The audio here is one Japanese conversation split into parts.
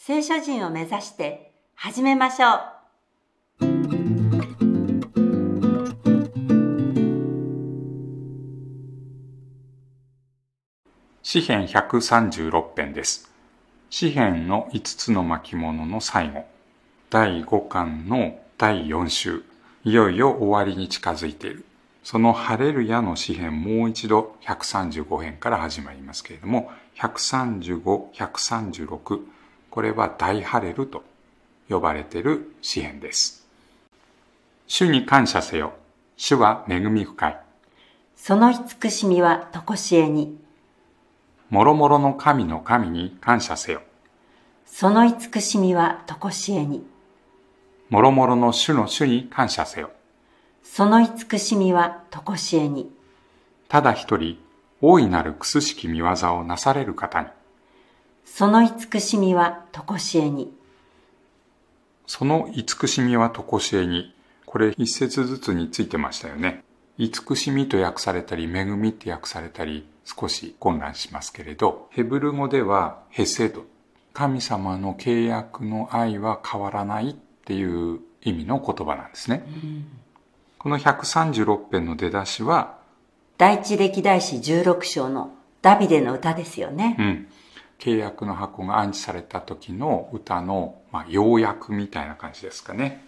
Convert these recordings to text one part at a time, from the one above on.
聖書人を目指して始めましょう。詩編136編です。詩編の5つの巻物の最後。第5巻の第4週。いよいよ終わりに近づいている。そのハレルヤの詩編もう一度135編から始まりますけれども135、136これは大ハレルと呼ばれている詩編です。主に感謝せよ。主は恵み深い。その慈しみはとこしえに、もろもろの神の神に感謝せよ。その慈しみはとこしえに、もろもろの主の主に感謝せよ。その慈しみはとこしえに、ただ一人大いなるくすしき見業をなされる方にその慈しみはとこしえに、その慈しみはとこしえに。これ一節ずつについてましたよね。慈しみと訳されたり恵みって訳されたり少し混乱しますけれどヘブル語ではヘセド神様の契約の愛は変わらないっていう意味の言葉なんですね、この136編の出だしは第一歴代史16章のダビデの歌ですよね。うん、契約の箱が安置された時の歌の、まあ、要約みたいな感じですかね。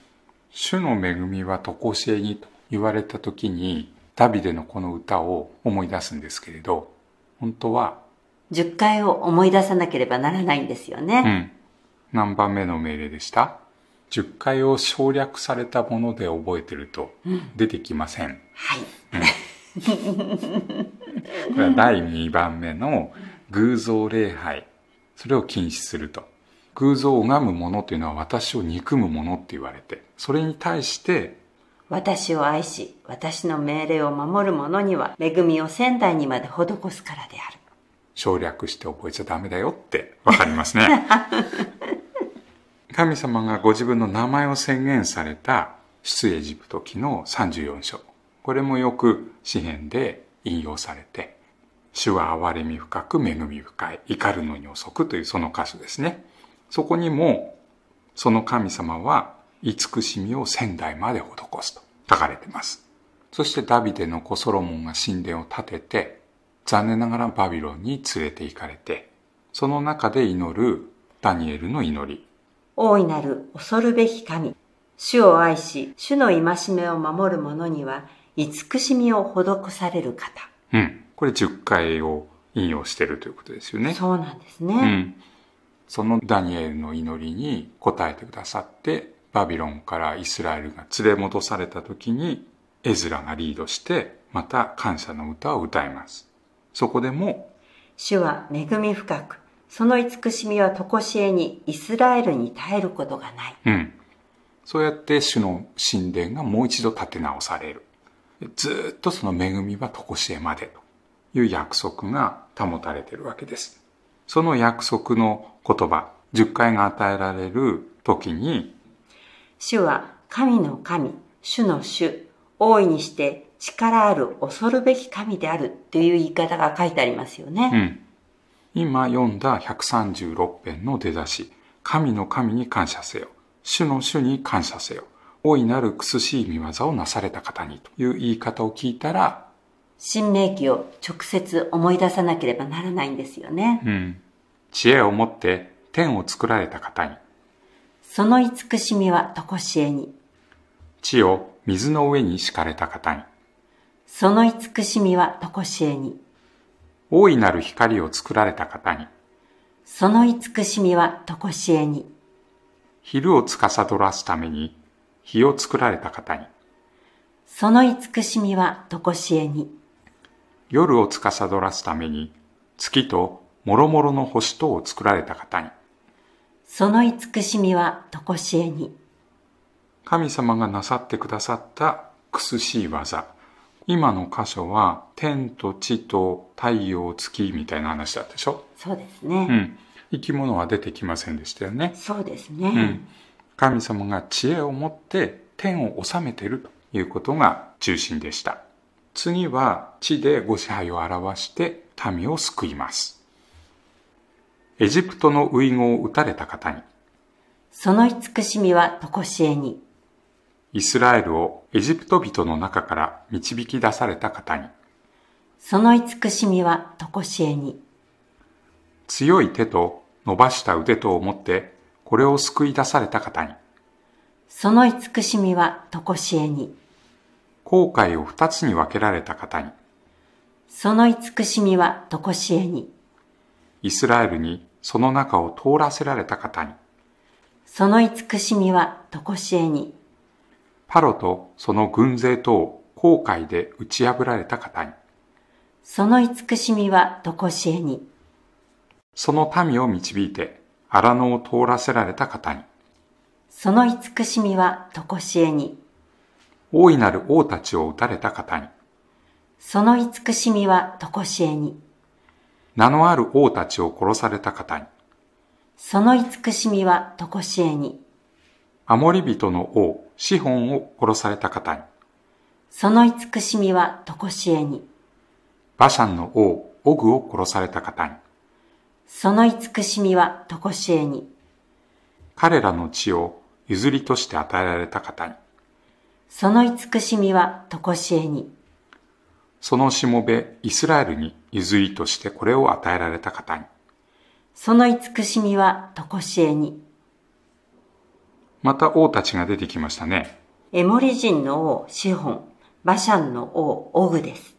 主の恵みは常しえにと言われた時に、ダビデのこの歌を思い出すんですけれど、本当は、10回を思い出さなければならないんですようね。ん、何番目の命令でした ?10 回を省略されたもので覚えてると出てきません。はい。これは第2番目の偶像礼拝。それを禁止すると。偶像を拝む者というのは私を憎む者って言われて、それに対して、私を愛し、私の命令を守る者には、恵みを仙台にまで施すからである。省略して覚えちゃダメだよってわかりますね。神様がご自分の名前を宣言された出エジプト記の34章。これもよく詩篇で引用されて、主は憐れみ深く恵み深い、怒るのに遅くというその箇所ですね。そこにも、その神様は慈しみを仙台まで施すと書かれています。そしてダビデの子ソロモンが神殿を建てて、残念ながらバビロンに連れて行かれて、その中で祈るダニエルの祈り。大いなる恐るべき神。主を愛し、主の戒めを守る者には、慈しみを施される方。うん。これ10回を引用しているということですよね。そうなんですうね。ん。そのダニエルの祈りに応えてくださって、バビロンからイスラエルが連れ戻された時に、エズラがリードして、また感謝の歌を歌います。そこでも、主は恵み深く、その慈しみはとこしえにイスラエルに耐えることがない。うん。そうやって主の神殿がもう一度建て直される。ずーっとその恵みは常しえまでという約束が保たれているわけです。その約束の言葉、10回が与えられる時に、主は神の神、主の主、大いにして力ある恐るべき神であるという言い方が書いてありますようね。ん。今読んだ136編の出だし、神の神に感謝せよ。主の主に感謝せよ。大いなる苦しい見業をなされた方にという言い方を聞いたら、新明記を直接思い出さなければならないんですよね。うん。知恵を持って天を作られた方に、その慈しみはとこしえに、地を水の上に敷かれた方に、その慈しみはとこしえに、大いなる光を作られた方に、その慈しみはとこしえに、昼を司らすために、日を作られた方に、その慈しみはとこしえに、夜を司らすために、月と諸々の星とを作られた方に、その慈しみはとこしえに。神様がなさってくださったくすしい技。今の箇所は天と地と太陽月みたいな話だったでしょ？そうですね。うん。生き物は出てきませんでしたよね。そうですね。うん。神様が知恵を持って天を治めているということが中心でした。次は地でご支配を表して民を救います。エジプトの遺語を打たれた方に、その慈しみはとこしえに。イスラエルをエジプト人の中から導き出された方に、その慈しみはとこしえに。強い手と伸ばした腕とを持ってこれを救い出された方に、その慈しみはとこしえに。後悔を二つに分けられた方に、その慈しみはとこしえに。イスラエルにその中を通らせられた方に、その慈しみはとこしえに。パロとその軍勢とを後悔で打ち破られた方に、その慈しみはとこしえに。その民を導いて荒野を通らせられた方に、その慈しみはとこしえに。大いなる王たちを撃たれた方に、その慈しみはとこしえに。名のある王たちを殺された方に、その慈しみはとこしえに。アモリ人の王、シホンを殺された方に、その慈しみはとこしえに。バシャンの王、オグを殺された方に、その慈しみはとこしえに。彼らの地を譲りとして与えられた方に、その慈しみはとこしえに。そのしもべイスラエルに譲りとしてこれを与えられた方に、その慈しみはとこしえに。また王たちが出てきましたね。エモリ人の王シホン、バシャンの王オグです。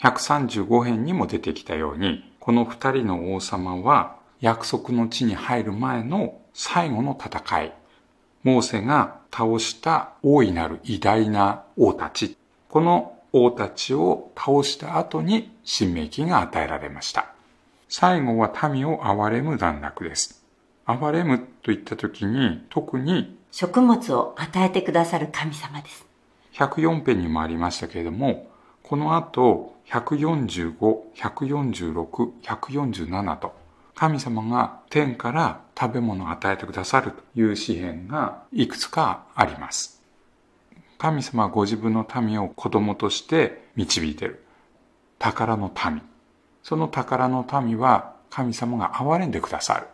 135編にも出てきたように、この二人の王様は約束の地に入る前の最後の戦い、モーセが倒した大いなる偉大な王たち、この王たちを倒した後に新明記が与えられました。最後は民を憐れむ段落です。憐れむといった時に特に食物を与えてくださる神様です。104編にもありましたけれども、この後、145、146、147と、神様が天から食べ物を与えてくださるという詩篇がいくつかあります。神様はご自分の民を子供として導いている。宝の民。その宝の民は神様が憐れんでくださる。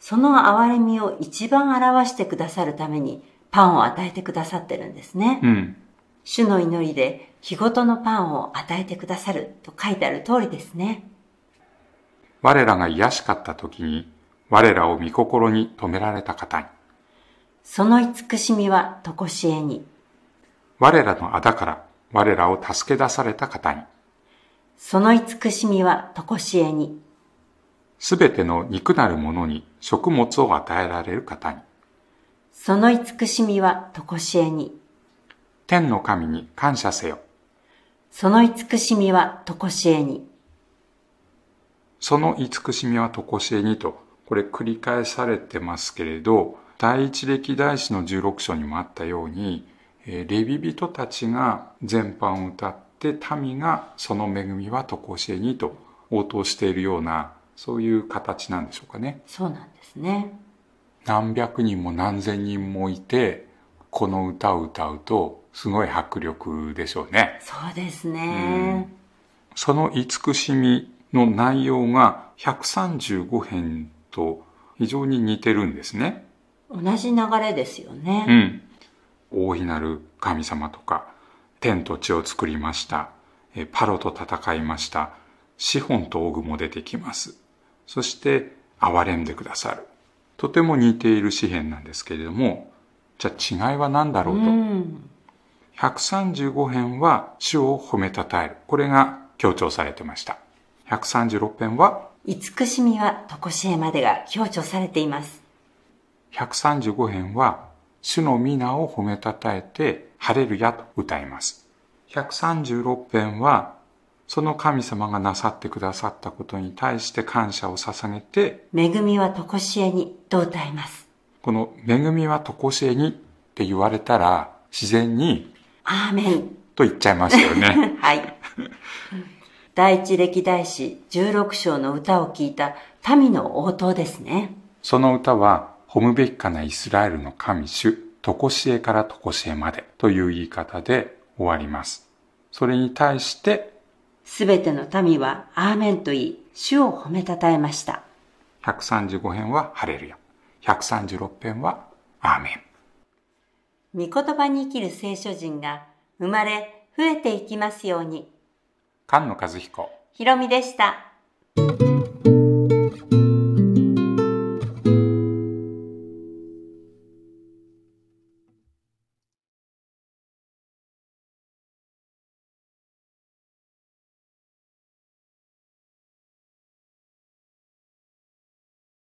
その憐れみを一番表してくださるためにパンを与えてくださってるんですね。うん。主の祈りで日ごとのパンを与えてくださると書いてある通りですね。我らが癒しかった時に、我らを御心に止められた方に、その慈しみはとこしえに。我らの仇から我らを助け出された方に、その慈しみはとこしえに。すべての肉なるものに食物を与えられる方に、その慈しみはとこしえに。天の神に感謝せよ。その慈しみはとこしえに。その慈しみはとこしえにと、これ繰り返されてますけれど、第一歴代史の16章にもあったように、えーレビ人たちが全般を歌って、民がその恵みはとこしえにと応答しているような、そういう形なんでしょうかね。そうなんですね。何百人も何千人もいて、この歌を歌うと、すごい迫力でしょうね。そうですね。その慈しみの内容が135編と非常に似てるんですね。同じ流れですよね。うん。大いなる神様とか、天と地を作りました。えパロと戦いました。シホンとオグも出てきます。そして、憐れんでくださる。とても似ている詩篇なんですけれども、じゃあ違いは何だろうと。うん。135編は主を褒めたたえる。これが強調されてました。136編は慈しみはとこしえまでが強調されています。135編は主の皆を褒めたたえてハレルヤと歌います。136編はその神様がなさってくださったことに対して感謝を捧げて恵みはとこしえにと歌います。この恵みはとこしえにって言われたら自然にアーメン。と言っちゃいますよね。はい。第一歴代史16章の歌を聞いた民の応答ですね。その歌は褒むべきかなイスラエルの神主、とこしえからとこしえまでという言い方で終わります。それに対してすべての民はアーメンと言い、主を褒めたたえました。135編はハレルヤ。136編はアーメン。御言葉に生きる聖書人が生まれ増えていきますように。菅野和彦。ひろみでした。